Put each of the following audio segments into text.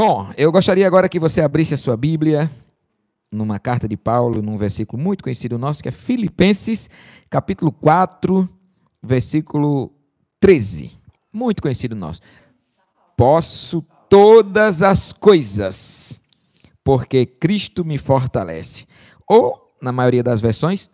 Bom, eu gostaria agora que você abrisse a sua Bíblia numa carta de Paulo, num versículo muito conhecido nosso, que é Filipenses, capítulo 4, versículo 13. Muito conhecido nosso. Posso todas as coisas, porque Cristo me fortalece. Ou, na maioria das versões,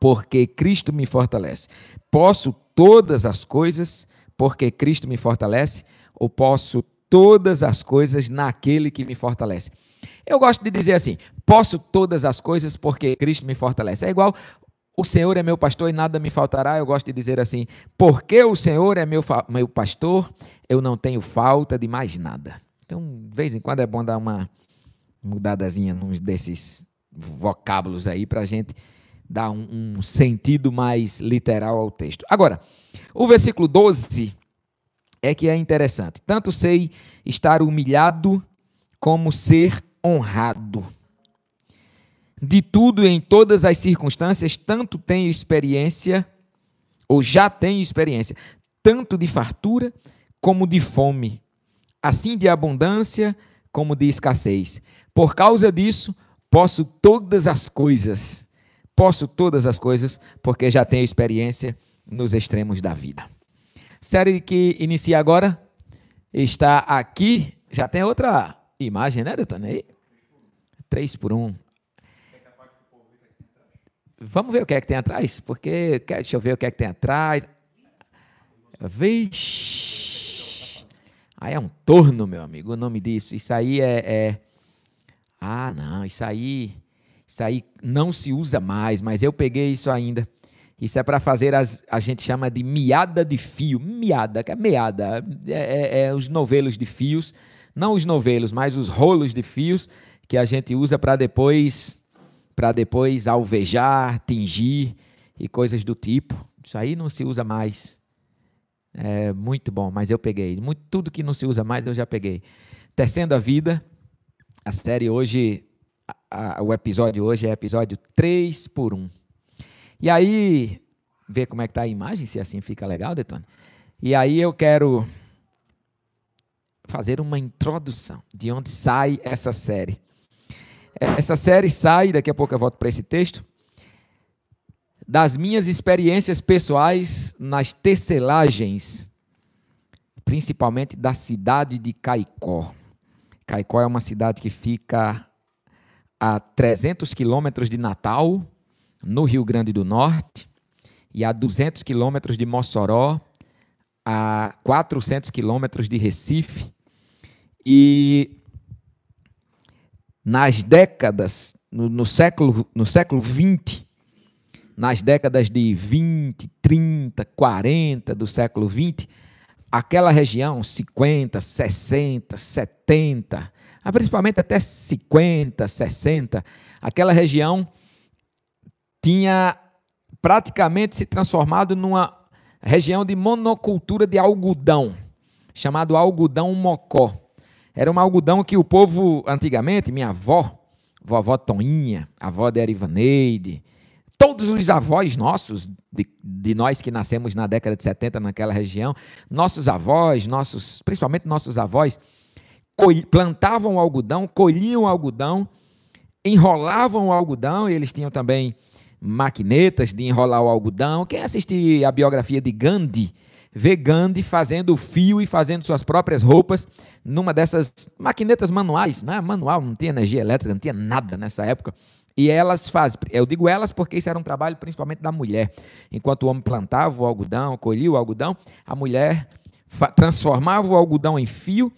porque Cristo me fortalece. Posso todas as coisas, porque Cristo me fortalece, ou posso todas as coisas naquele que me fortalece. Eu gosto de dizer assim: posso todas as coisas porque Cristo me fortalece. É igual o Senhor é meu pastor e nada me faltará. Eu gosto de dizer assim: porque o Senhor é meu, meu pastor, eu não tenho falta de mais nada. Então, de vez em quando é bom dar uma mudadazinha nos desses vocábulos aí para a gente dar um, um sentido mais literal ao texto. Agora, o versículo 12 é que é interessante. Tanto sei estar humilhado como ser honrado. De tudo em todas as circunstâncias, tanto tenho experiência, ou já tenho experiência, tanto de fartura como de fome, assim de abundância como de escassez. Por causa disso, posso todas as coisas, posso todas as coisas, porque já tenho experiência nos extremos da vida. Série que inicia agora está aqui. Já tem outra imagem, né, Detone? Três por um. Vamos ver o que é que tem atrás? Porque, deixa eu ver o que é que tem atrás. Vixe. Aí é um torno, meu amigo, o nome disso. Isso aí é, é... Ah, não, isso aí... Isso aí não se usa mais, mas eu peguei isso ainda. Isso é para fazer as, a gente chama de miada de fio. Miada, que é meada. É, é, é, os novelos de fios. Não os novelos, mas os rolos de fios que a gente usa para depois para depois alvejar, tingir e coisas do tipo. Isso aí não se usa mais. É muito bom, mas eu peguei. Muito, tudo que não se usa mais eu já peguei. Tecendo a vida, a série hoje, a, a, o episódio hoje é episódio 3 por 1. E aí, ver como é que está a imagem, se assim fica legal, Detone. E aí eu quero fazer uma introdução de onde sai essa série. Essa série sai, daqui a pouco eu volto para esse texto, das minhas experiências pessoais nas tecelagens, principalmente da cidade de Caicó. Caicó é uma cidade que fica a 300 quilômetros de Natal, no Rio Grande do Norte, e a 200 quilômetros de Mossoró, a 400 quilômetros de Recife. E nas décadas, no, no, século, no século 20, nas décadas de 20, 30, 40 do século 20, aquela região, 50, 60, 70, principalmente até 50, 60, aquela região tinha praticamente se transformado numa região de monocultura de algodão, chamado algodão mocó. Era um algodão que o povo, antigamente, minha avó, vovó Toninha, avó de Erivaneide, todos os avós nossos, de, de, nós que nascemos na década de 70 naquela região, nossos avós, nossos, principalmente nossos avós, plantavam algodão, colhiam algodão, enrolavam o algodão, e eles tinham também maquinetas de enrolar o algodão. Quem assiste a biografia de Gandhi, vê Gandhi fazendo fio e fazendo suas próprias roupas numa dessas maquinetas manuais, né? Manual, não tinha energia elétrica, não tinha nada nessa época. E elas fazem, eu digo elas porque isso era um trabalho principalmente da mulher. Enquanto o homem plantava o algodão, colhia o algodão, a mulher transformava o algodão em fio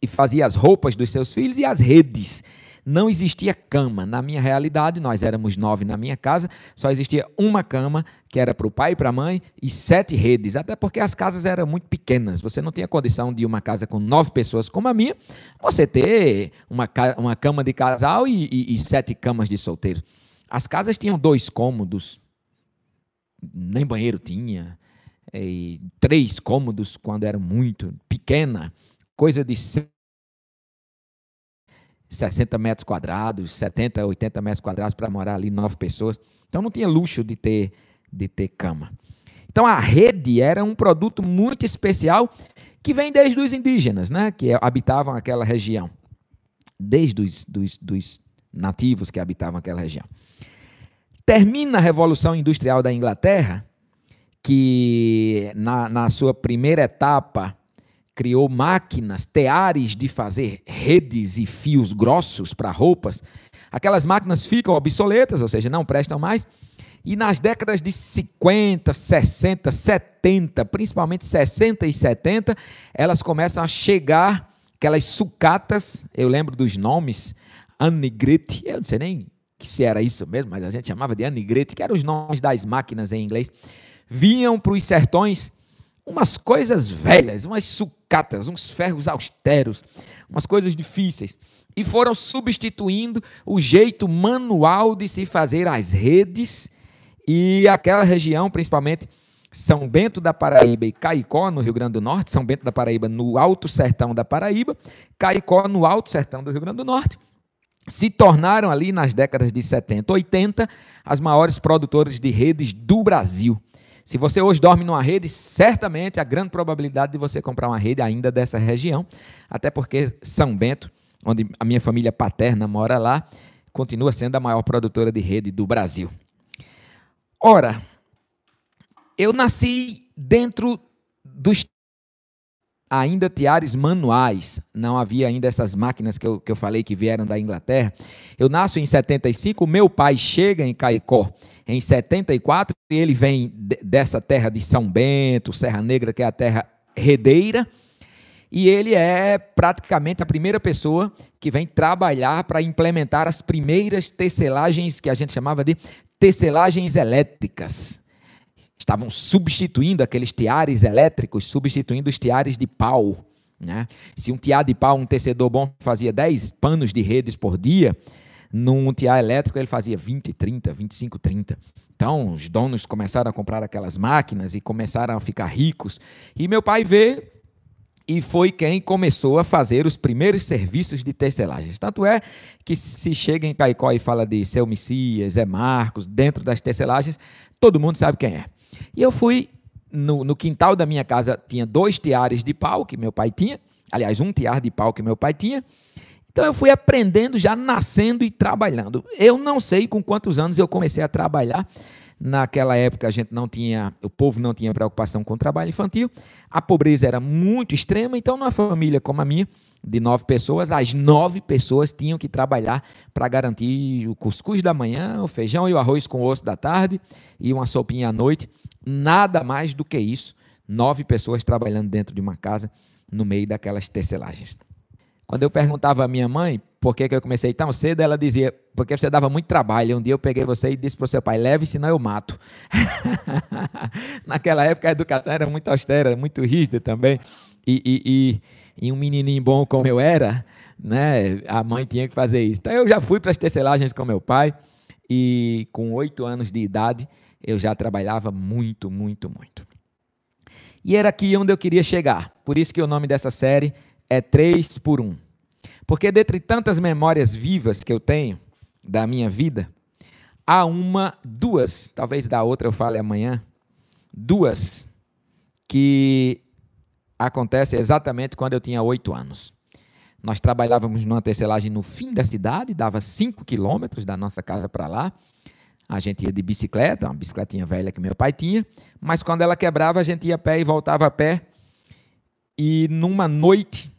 e fazia as roupas dos seus filhos e as redes não existia cama. Na minha realidade, nós éramos nove na minha casa, só existia uma cama, que era para o pai e para a mãe, e sete redes, até porque as casas eram muito pequenas. Você não tinha condição de uma casa com nove pessoas como a minha, você ter uma, uma cama de casal e, e, e sete camas de solteiro. As casas tinham dois cômodos, nem banheiro tinha, e três cômodos quando era muito pequena, coisa de 60 metros quadrados, 70, 80 metros quadrados para morar ali nove pessoas. Então não tinha luxo de ter, de ter cama. Então a rede era um produto muito especial que vem desde os indígenas, né, que habitavam aquela região, desde os dos, dos nativos que habitavam aquela região. Termina a Revolução Industrial da Inglaterra, que na, na sua primeira etapa criou máquinas, teares de fazer redes e fios grossos para roupas. Aquelas máquinas ficam obsoletas, ou seja, não prestam mais. E nas décadas de 50, 60, 70, principalmente 60 e 70, elas começam a chegar, aquelas sucatas, eu lembro dos nomes, Anigrete, eu não sei nem se era isso mesmo, mas a gente chamava de Anigrete, que eram os nomes das máquinas em inglês, vinham para os sertões umas coisas velhas, umas sucatas, uns ferros austeros, umas coisas difíceis. E foram substituindo o jeito manual de se fazer as redes e aquela região, principalmente São Bento da Paraíba e Caicó, no Rio Grande do Norte, São Bento da Paraíba no Alto Sertão da Paraíba, Caicó no Alto Sertão do Rio Grande do Norte, se tornaram ali nas décadas de 70, 80, as maiores produtoras de redes do Brasil. Se você hoje dorme numa rede, certamente a grande probabilidade de você comprar uma rede ainda dessa região, até porque São Bento, onde a minha família paterna mora lá, continua sendo a maior produtora de rede do Brasil. Ora, eu nasci dentro dos ainda tiares manuais, não havia ainda essas máquinas que eu, que eu falei que vieram da Inglaterra. Eu nasço em 75, meu pai chega em Caicó em 74 e ele vem dessa terra de São Bento, Serra Negra, que é a terra redeira, e ele é praticamente a primeira pessoa que vem trabalhar para implementar as primeiras tecelagens que a gente chamava de tecelagens elétricas estavam substituindo aqueles tiares elétricos, substituindo os tiares de pau. Né? Se um tiar de pau, um tecedor bom, fazia 10 panos de redes por dia, num tiar elétrico ele fazia 20, 30, 25, 30. Então, os donos começaram a comprar aquelas máquinas e começaram a ficar ricos. E meu pai vê e foi quem começou a fazer os primeiros serviços de tecelagens. Tanto é que se chega em Caicó e fala de Seu Messias, Zé Marcos, dentro das tecelagens, todo mundo sabe quem é. E eu fui no, no, quintal da minha casa, tinha dois tiares de pau que meu pai tinha, aliás, um tiar de pau que meu pai tinha. Então eu fui aprendendo já nascendo e trabalhando. Eu não sei com quantos anos eu comecei a trabalhar. Naquela época a gente não tinha, o povo não tinha preocupação com o trabalho infantil. A pobreza era muito extrema, então numa família como a minha, de nove pessoas, as nove pessoas tinham que trabalhar para garantir o cuscuz da manhã, o feijão e o arroz com osso da tarde e uma sopinha à noite. Nada mais do que isso. Nove pessoas trabalhando dentro de uma casa no meio daquelas tecelagens. Quando eu perguntava à minha mãe por que, que eu comecei tão cedo, ela dizia, porque você dava muito trabalho. Um dia eu peguei você e disse para o seu pai, leve, senão eu mato. Naquela época a educação era muito austera, muito rígida também. E, e, e, e, um menininho bom como eu era, né, a mãe tinha que fazer isso. Então eu já fui para as tecelagens com meu pai e com oito anos de idade eu já trabalhava muito, muito, muito. E era aqui onde eu queria chegar. Por isso que o nome dessa série é 3 por 1. Porque dentre tantas memórias vivas que eu tenho da minha vida, há uma, duas, talvez da outra eu fale amanhã, duas que acontecem exatamente quando eu tinha oito anos. Nós trabalhávamos numa tecelagem no fim da cidade, dava cinco quilômetros da nossa casa para lá. A gente ia de bicicleta, uma bicicletinha velha que meu pai tinha, mas quando ela quebrava, a gente ia a pé e voltava a pé. E numa noite,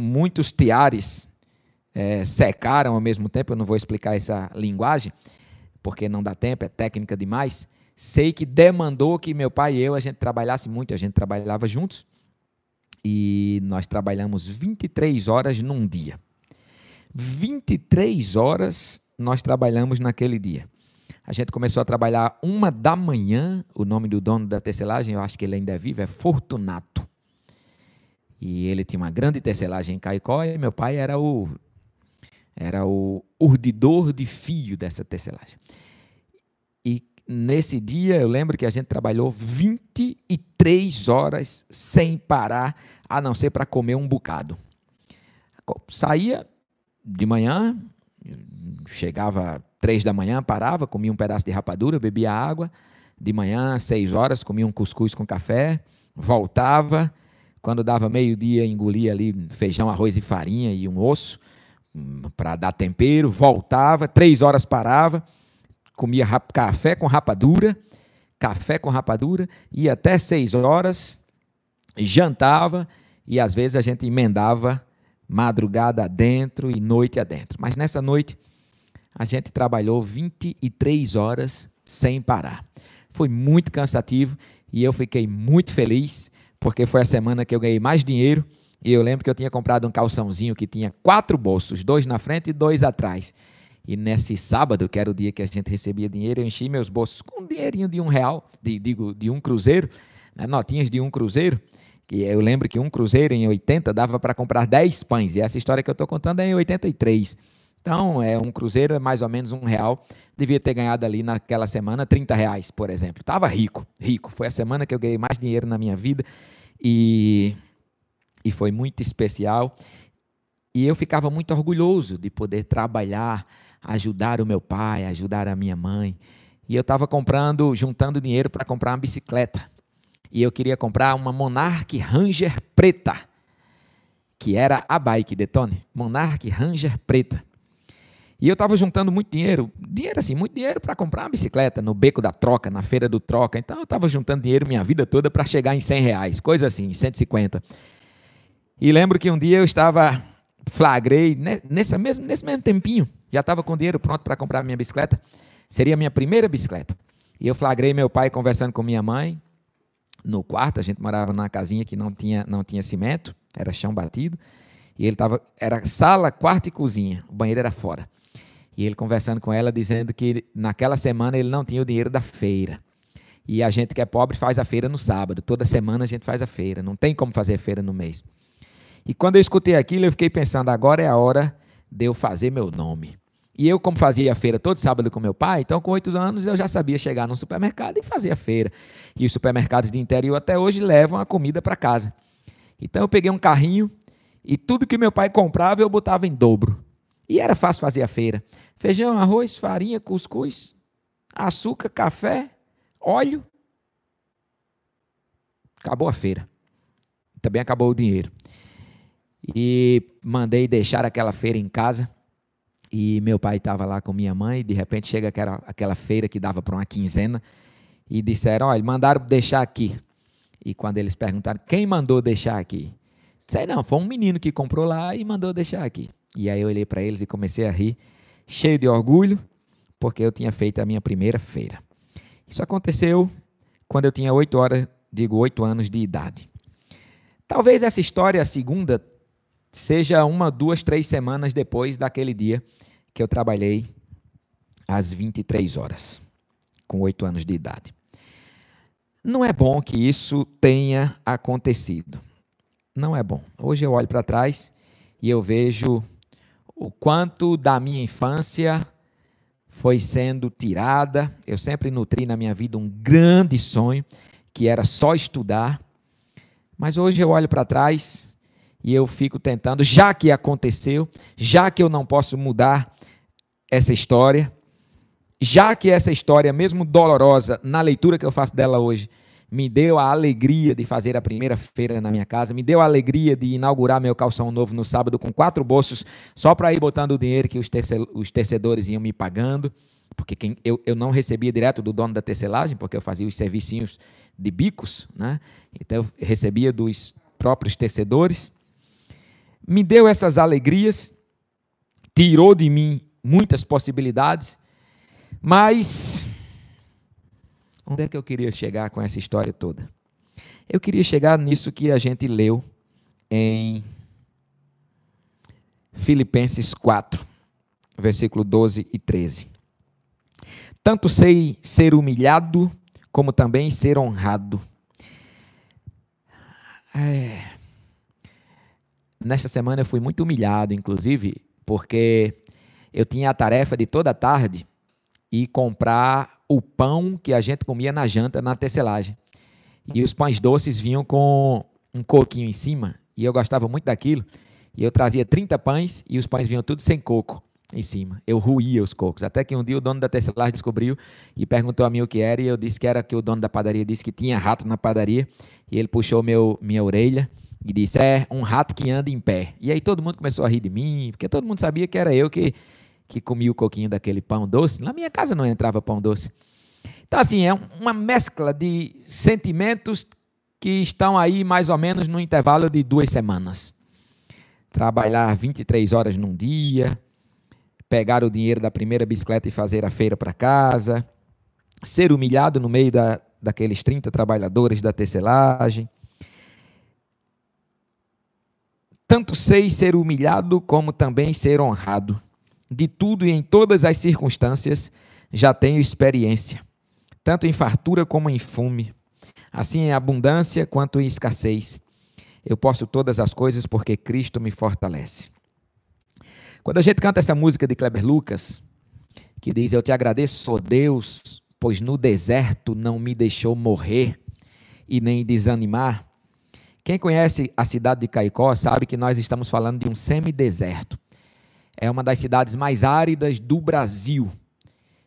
muitos tiares é, secaram ao mesmo tempo. Eu não vou explicar essa linguagem, porque não dá tempo, é técnica demais. Sei que demandou que meu pai e eu a gente trabalhasse muito, a gente trabalhava juntos. E nós trabalhamos 23 horas num dia. 23 horas nós trabalhamos naquele dia. A gente começou a trabalhar uma da manhã. O nome do dono da tecelagem, eu acho que ele ainda é vivo, é Fortunato. E ele tinha uma grande tecelagem em Caicó e meu pai era o era o urdidor de fio dessa tecelagem. E nesse dia eu lembro que a gente trabalhou 23 horas sem parar, a não ser para comer um bocado. Saía de manhã, chegava três da manhã, parava, comia um pedaço de rapadura, bebia água. De manhã, seis horas, comia um cuscuz com café, voltava, Quando dava meio-dia, engolia ali feijão, arroz e farinha e um osso hum, para dar tempero. Voltava, três horas parava, comia café com rapadura, café com rapadura, ia até seis horas, jantava e às vezes a gente emendava madrugada adentro e noite adentro. Mas nessa noite a gente trabalhou 23 horas sem parar. Foi muito cansativo e eu fiquei muito feliz porque foi a semana que eu ganhei mais dinheiro. E eu lembro que eu tinha comprado um calçãozinho que tinha quatro bolsos, dois na frente e dois atrás. E nesse sábado, que era o dia que a gente recebia dinheiro, eu enchi meus bolsos com um dinheirinho de um real, de, digo, de um cruzeiro, né, notinhas de um cruzeiro. Que eu lembro que um cruzeiro em 80 dava para comprar 10 pães. E essa história que eu estou contando é em 83. Então, é um cruzeiro é mais ou menos um real. Devia ter ganhado ali naquela semana 30 reais, por exemplo. Estava rico, rico. Foi a semana que eu ganhei mais dinheiro na minha vida e, e foi muito especial. E eu ficava muito orgulhoso de poder trabalhar, ajudar o meu pai, ajudar a minha mãe. E eu estava comprando, juntando dinheiro para comprar uma bicicleta. E eu queria comprar uma Monarch Ranger preta, que era a bike, Detone. Monarch Ranger preta. E eu estava juntando muito dinheiro, dinheiro assim, muito dinheiro para comprar uma bicicleta no beco da troca, na feira do troca. Então eu estava juntando dinheiro minha vida toda para chegar em 100 reais, coisa assim, 150. E lembro que um dia eu estava, flagrei, nesse mesmo, nesse mesmo tempinho, já estava com dinheiro pronto para comprar minha bicicleta, seria a minha primeira bicicleta. E eu flagrei meu pai conversando com minha mãe no quarto, a gente morava numa casinha que não tinha, não tinha cimento, era chão batido. E ele estava, era sala, quarto e cozinha, o banheiro era fora. E ele conversando com ela, dizendo que naquela semana ele não tinha o dinheiro da feira. E a gente que é pobre faz a feira no sábado. Toda semana a gente faz a feira. Não tem como fazer feira no mês. E quando eu escutei aquilo, eu fiquei pensando: agora é a hora de eu fazer meu nome. E eu, como fazia a feira todo sábado com meu pai, então com oito anos eu já sabia chegar no supermercado e fazer a feira. E os supermercados de interior até hoje levam a comida para casa. Então eu peguei um carrinho e tudo que meu pai comprava eu botava em dobro. E era fácil fazer a feira. Feijão, arroz, farinha, cuscuz, açúcar, café, óleo. Acabou a feira. Também acabou o dinheiro. E mandei deixar aquela feira em casa. E meu pai estava lá com minha mãe. E de repente chega aquela, aquela feira que dava para uma quinzena. E disseram: olha, mandaram deixar aqui. E quando eles perguntaram: quem mandou deixar aqui? Sei não, foi um menino que comprou lá e mandou deixar aqui. E aí eu olhei para eles e comecei a rir, cheio de orgulho, porque eu tinha feito a minha primeira feira. Isso aconteceu quando eu tinha oito horas, digo, oito anos de idade. Talvez essa história, a segunda, seja uma, duas, três semanas depois daquele dia que eu trabalhei às 23 horas, com oito anos de idade. Não é bom que isso tenha acontecido. Não é bom. Hoje eu olho para trás e eu vejo o quanto da minha infância foi sendo tirada. Eu sempre nutri na minha vida um grande sonho, que era só estudar. Mas hoje eu olho para trás e eu fico tentando, já que aconteceu, já que eu não posso mudar essa história, já que essa história, mesmo dolorosa, na leitura que eu faço dela hoje, me deu a alegria de fazer a primeira feira na minha casa, me deu a alegria de inaugurar meu calção novo no sábado com quatro bolsos, só para ir botando o dinheiro que os, os tecedores iam me pagando, porque quem, eu, eu não recebia direto do dono da tecelagem, porque eu fazia os servicinhos de bicos, né? então eu recebia dos próprios tecedores. Me deu essas alegrias, tirou de mim muitas possibilidades, mas Onde é que eu queria chegar com essa história toda? Eu queria chegar nisso que a gente leu em Filipenses 4, versículo 12 e 13. Tanto sei ser humilhado, como também ser honrado. É. Nesta semana eu fui muito humilhado, inclusive, porque eu tinha a tarefa de toda tarde ir comprar o pão que a gente comia na janta, na tecelagem. E os pães doces vinham com um coquinho em cima, e eu gostava muito daquilo. E eu trazia 30 pães e os pães vinham tudo sem coco em cima. Eu ruía os cocos. Até que um dia o dono da tecelagem descobriu e perguntou a mim o que era, e eu disse que era que o dono da padaria disse que tinha rato na padaria, e ele puxou meu, minha orelha e disse: É um rato que anda em pé. E aí todo mundo começou a rir de mim, porque todo mundo sabia que era eu que, que comia o coquinho daquele pão doce. Na minha casa não entrava pão doce. Então, assim, é uma mescla de sentimentos que estão aí mais ou menos no intervalo de duas semanas. Trabalhar 23 horas num dia, pegar o dinheiro da primeira bicicleta e fazer a feira para casa, ser humilhado no meio da, daqueles 30 trabalhadores da tecelagem Tanto sei ser humilhado como também ser honrado. De tudo e em todas as circunstâncias já tenho experiência, tanto em fartura como em fome, assim em abundância quanto em escassez. Eu posso todas as coisas porque Cristo me fortalece. Quando a gente canta essa música de Kleber Lucas, que diz: Eu te agradeço, oh Deus, pois no deserto não me deixou morrer e nem desanimar, quem conhece a cidade de Caicó sabe que nós estamos falando de um semideserto. É uma das cidades mais áridas do Brasil.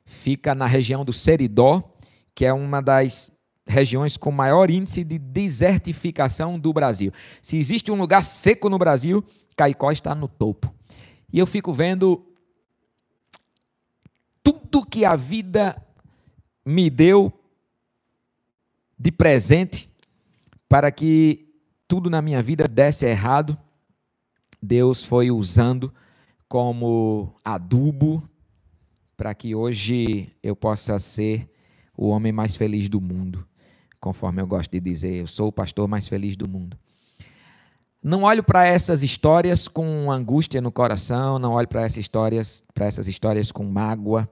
Fica na região do Seridó, que é uma das regiões com maior índice de desertificação do Brasil. Se existe um lugar seco no Brasil, Caicó está no topo. E eu fico vendo tudo que a vida me deu de presente para que tudo na minha vida desse errado, Deus foi usando como adubo para que hoje eu possa ser o homem mais feliz do mundo, conforme eu gosto de dizer, eu sou o pastor mais feliz do mundo. Não olho para essas histórias com angústia no coração, não olho para essas histórias, para essas histórias com mágoa.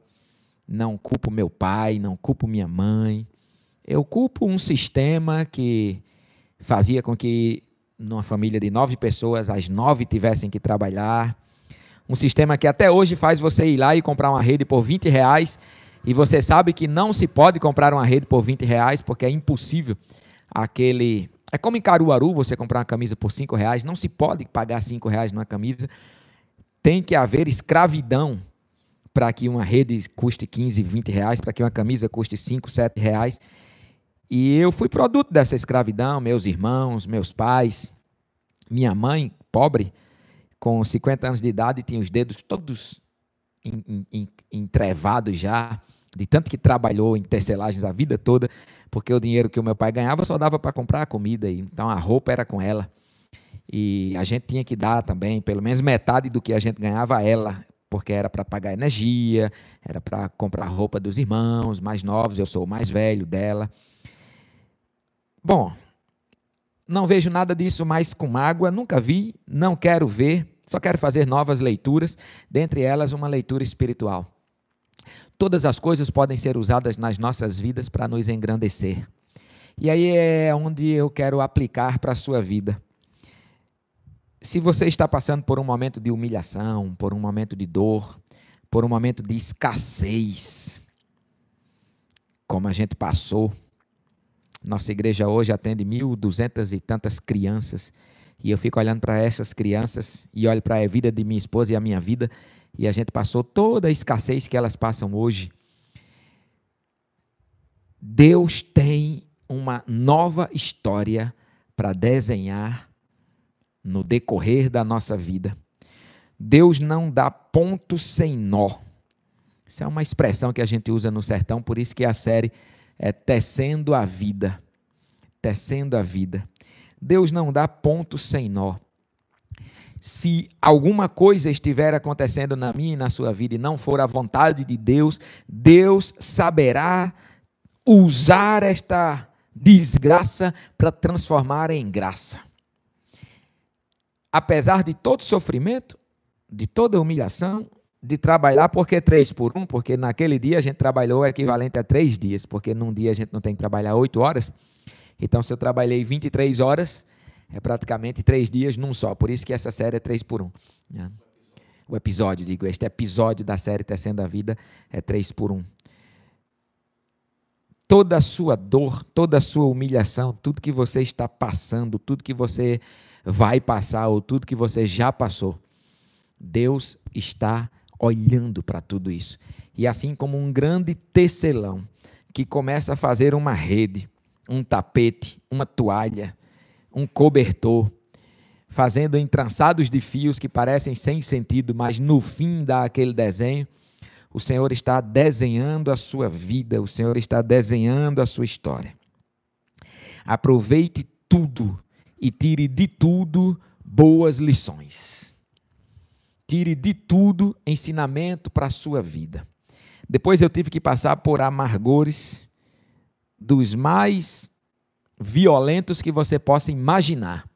Não culpo meu pai, não culpo minha mãe. Eu culpo um sistema que fazia com que numa família de nove pessoas, as nove tivessem que trabalhar. Um sistema que até hoje faz você ir lá e comprar uma rede por 20 reais e você sabe que não se pode comprar uma rede por 20 reais porque é impossível aquele... É como em Caruaru você comprar uma camisa por 5 reais, não se pode pagar 5 reais numa camisa. Tem que haver escravidão para que uma rede custe 15, 20 reais, para que uma camisa custe 5, 7 reais. E eu fui produto dessa escravidão, meus irmãos, meus pais, minha mãe, pobre, com 50 anos de idade, tinha os dedos todos entrevados já, de tanto que trabalhou em tecelagens a vida toda, porque o dinheiro que o meu pai ganhava só dava para comprar a comida, então a roupa era com ela. E a gente tinha que dar também, pelo menos metade do que a gente ganhava a ela, porque era para pagar energia, era para comprar roupa dos irmãos mais novos, eu sou o mais velho dela. Bom, não vejo nada disso mais com mágoa, nunca vi, não quero ver, só quero fazer novas leituras, dentre elas uma leitura espiritual. Todas as coisas podem ser usadas nas nossas vidas para nos engrandecer. E aí é onde eu quero aplicar para a sua vida. Se você está passando por um momento de humilhação, por um momento de dor, por um momento de escassez, como a gente passou, nossa igreja hoje atende mil duzentas e tantas crianças. E eu fico olhando para essas crianças e olho para a vida de minha esposa e a minha vida. E a gente passou toda a escassez que elas passam hoje. Deus tem uma nova história para desenhar no decorrer da nossa vida. Deus não dá ponto sem nó. Isso é uma expressão que a gente usa no sertão, por isso que a série é tecendo a vida. Tecendo a vida. Deus não dá ponto sem nó. Se alguma coisa estiver acontecendo na minha e na sua vida e não for a vontade de Deus, Deus saberá usar esta desgraça para transformar em graça. Apesar de todo sofrimento, de toda humilhação, de trabalhar, por que três por um? Porque naquele dia a gente trabalhou equivalente a três dias, porque num dia a gente não tem que trabalhar oito horas. Então, se eu trabalhei 23 horas, é praticamente três dias num só. Por isso que essa série é três por um. Né? O episódio, digo, este episódio da série Tecendo a Vida é três por um. Toda a sua dor, toda a sua humilhação, tudo que você está passando, tudo que você vai passar ou tudo que você já passou, Deus está olhando para tudo isso. E assim como um grande tecelão que começa a fazer uma rede, um tapete, uma toalha, um cobertor, fazendo entrançados de fios que parecem sem sentido, mas no fim daquele desenho, o Senhor está desenhando a sua vida, o Senhor está desenhando a sua história. Aproveite tudo e tire de tudo boas lições. Tire de tudo ensinamento para a sua vida. Depois eu tive que passar por amargores dos mais violentos que você possa imaginar.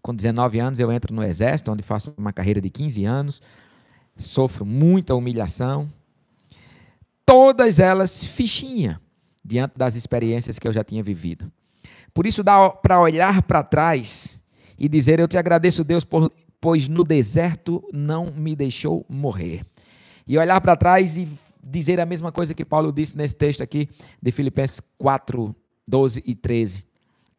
Com 19 anos eu entro no exército, onde faço uma carreira de 15 anos, sofro muita humilhação. Todas elas fichinha diante das experiências que eu já tinha vivido. Por isso dá para olhar para trás e dizer: Eu te agradeço, Deus, por, pois no deserto não me deixou morrer. E olhar para trás e dizer a mesma coisa que Paulo disse nesse texto aqui de Filipenses 4, 12 e 13.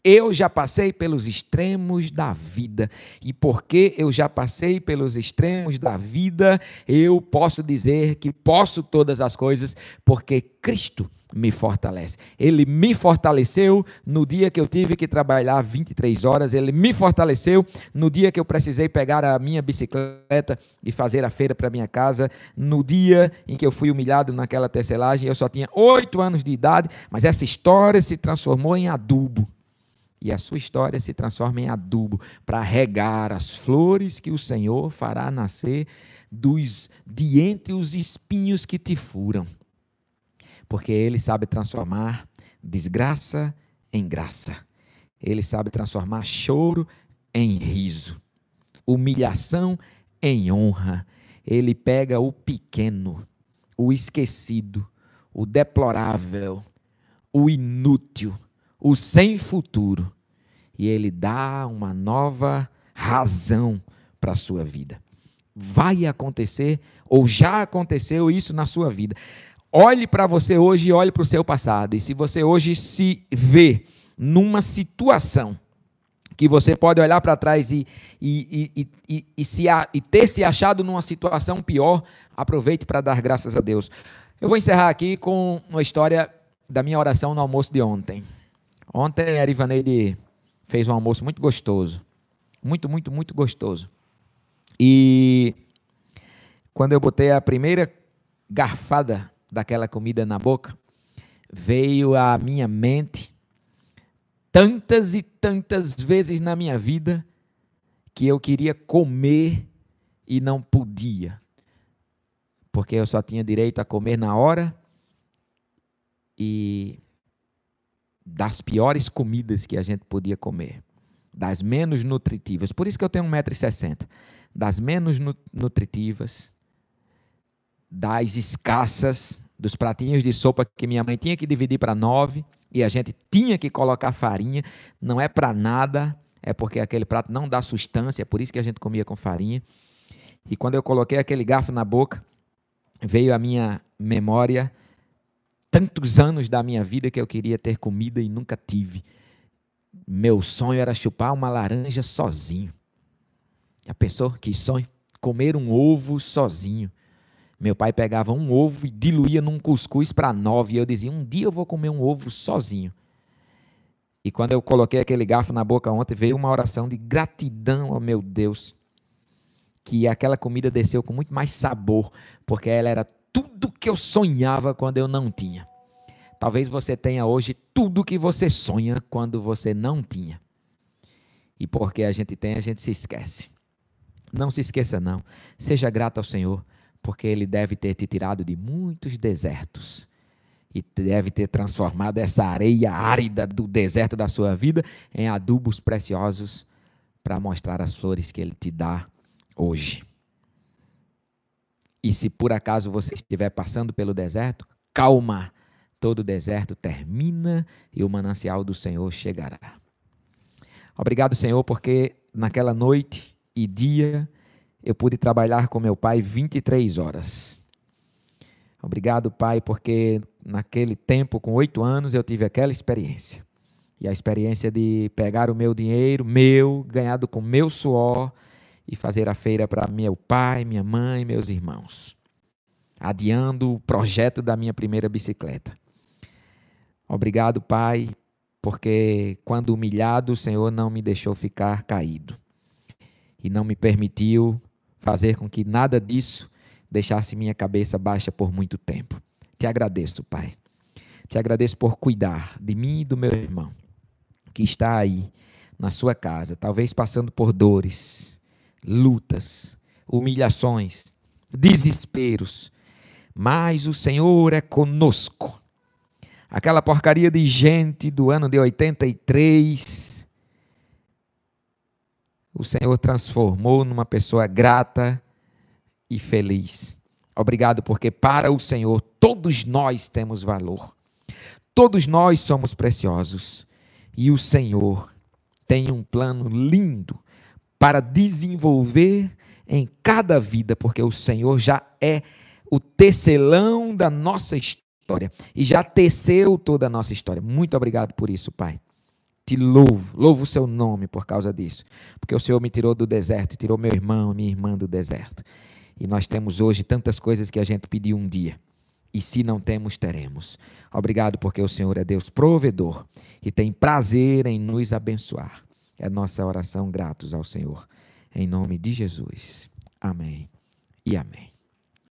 Eu já passei pelos extremos da vida, e porque eu já passei pelos extremos da vida, eu posso dizer que posso todas as coisas, porque Cristo me fortalece. Ele me fortaleceu no dia que eu tive que trabalhar 23 horas, ele me fortaleceu no dia que eu precisei pegar a minha bicicleta e fazer a feira para minha casa, no dia em que eu fui humilhado naquela tecelagem, eu só tinha oito anos de idade, mas essa história se transformou em adubo e a sua história se transforma em adubo para regar as flores que o Senhor fará nascer dos de entre os espinhos que te furam. Porque ele sabe transformar desgraça em graça. Ele sabe transformar choro em riso, humilhação em honra. Ele pega o pequeno, o esquecido, o deplorável, o inútil o sem futuro, e ele dá uma nova razão para a sua vida. Vai acontecer, ou já aconteceu isso na sua vida. Olhe para você hoje e olhe para o seu passado. E se você hoje se vê numa situação que você pode olhar para trás e, e, e, e, se, e ter se achado numa situação pior, aproveite para dar graças a Deus. Eu vou encerrar aqui com uma história da minha oração no almoço de ontem. Ontem a Ivaneide fez um almoço muito gostoso. Muito, muito, muito gostoso. E quando eu botei a primeira garfada daquela comida na boca, veio à minha mente tantas e tantas vezes na minha vida que eu queria comer e não podia. Porque eu só tinha direito a comer na hora e das piores comidas que a gente podia comer, das menos nutritivas. Por isso que eu tenho 1,60m. Das menos nutritivas, das escassas, dos pratinhos de sopa que minha mãe tinha que dividir para nove e a gente tinha que colocar farinha. Não é para nada, é porque aquele prato não dá sustância, é por isso que a gente comia com farinha. E quando eu coloquei aquele garfo na boca, veio a minha memória tantos anos da minha vida que eu queria ter comida e nunca tive. Meu sonho era chupar uma laranja sozinho. Já pensou que sonho? Comer um ovo sozinho. Meu pai pegava um ovo e diluía num cuscuz para nove. E eu dizia: um dia eu vou comer um ovo sozinho. E quando eu coloquei aquele garfo na boca ontem, veio uma oração de gratidão ao meu Deus. Que aquela comida desceu com muito mais sabor, porque ela era tudo que eu sonhava quando eu não tinha. Talvez você tenha hoje tudo que você sonha quando você não tinha. E porque a gente tem, a gente se esquece. Não se esqueça, não. Seja grato ao Senhor, porque Ele deve ter te tirado de muitos desertos e deve ter transformado essa areia árida do deserto da sua vida em adubos preciosos para mostrar as flores que Ele te dá hoje. E se por acaso você estiver passando pelo deserto, calma, todo deserto termina e o manancial do Senhor chegará. Obrigado, Senhor, porque naquela noite e dia eu pude trabalhar com meu pai 23 horas. Obrigado, Pai, porque naquele tempo, com oito anos, eu tive aquela experiência. E a experiência de pegar o meu dinheiro, meu, ganhado com meu suor, e fazer a feira para meu pai, minha mãe, meus irmãos, adiando o projeto da minha primeira bicicleta. Obrigado, Pai, porque quando humilhado, o Senhor não me deixou ficar caído. e não me permitiu fazer com que nada disso deixasse minha cabeça baixa por muito tempo. Te agradeço, Pai. Te agradeço por cuidar de mim e do meu irmão, que está aí na sua casa, talvez passando por dores, lutas, humilhações, desesperos, mas o Senhor é conosco. Aquela porcaria de gente do ano de 83, o Senhor transformou numa pessoa grata e feliz. Obrigado, porque para o Senhor todos nós temos valor, todos nós somos preciosos e o Senhor tem um plano lindo para desenvolver em cada vida, porque o Senhor já é o tecelão da nossa história e já teceu toda a nossa história. Muito obrigado por isso, Pai. Te louvo, louvo o seu nome por causa disso, porque o Senhor me tirou do deserto, tirou meu irmão, minha irmã do deserto. E nós temos hoje tantas coisas que a gente pediu um dia. E se não temos, teremos. Obrigado, porque o Senhor é Deus provedor e tem prazer em nos abençoar. É nossa oração gratos ao Senhor. Em nome de Jesus. Amém e amém.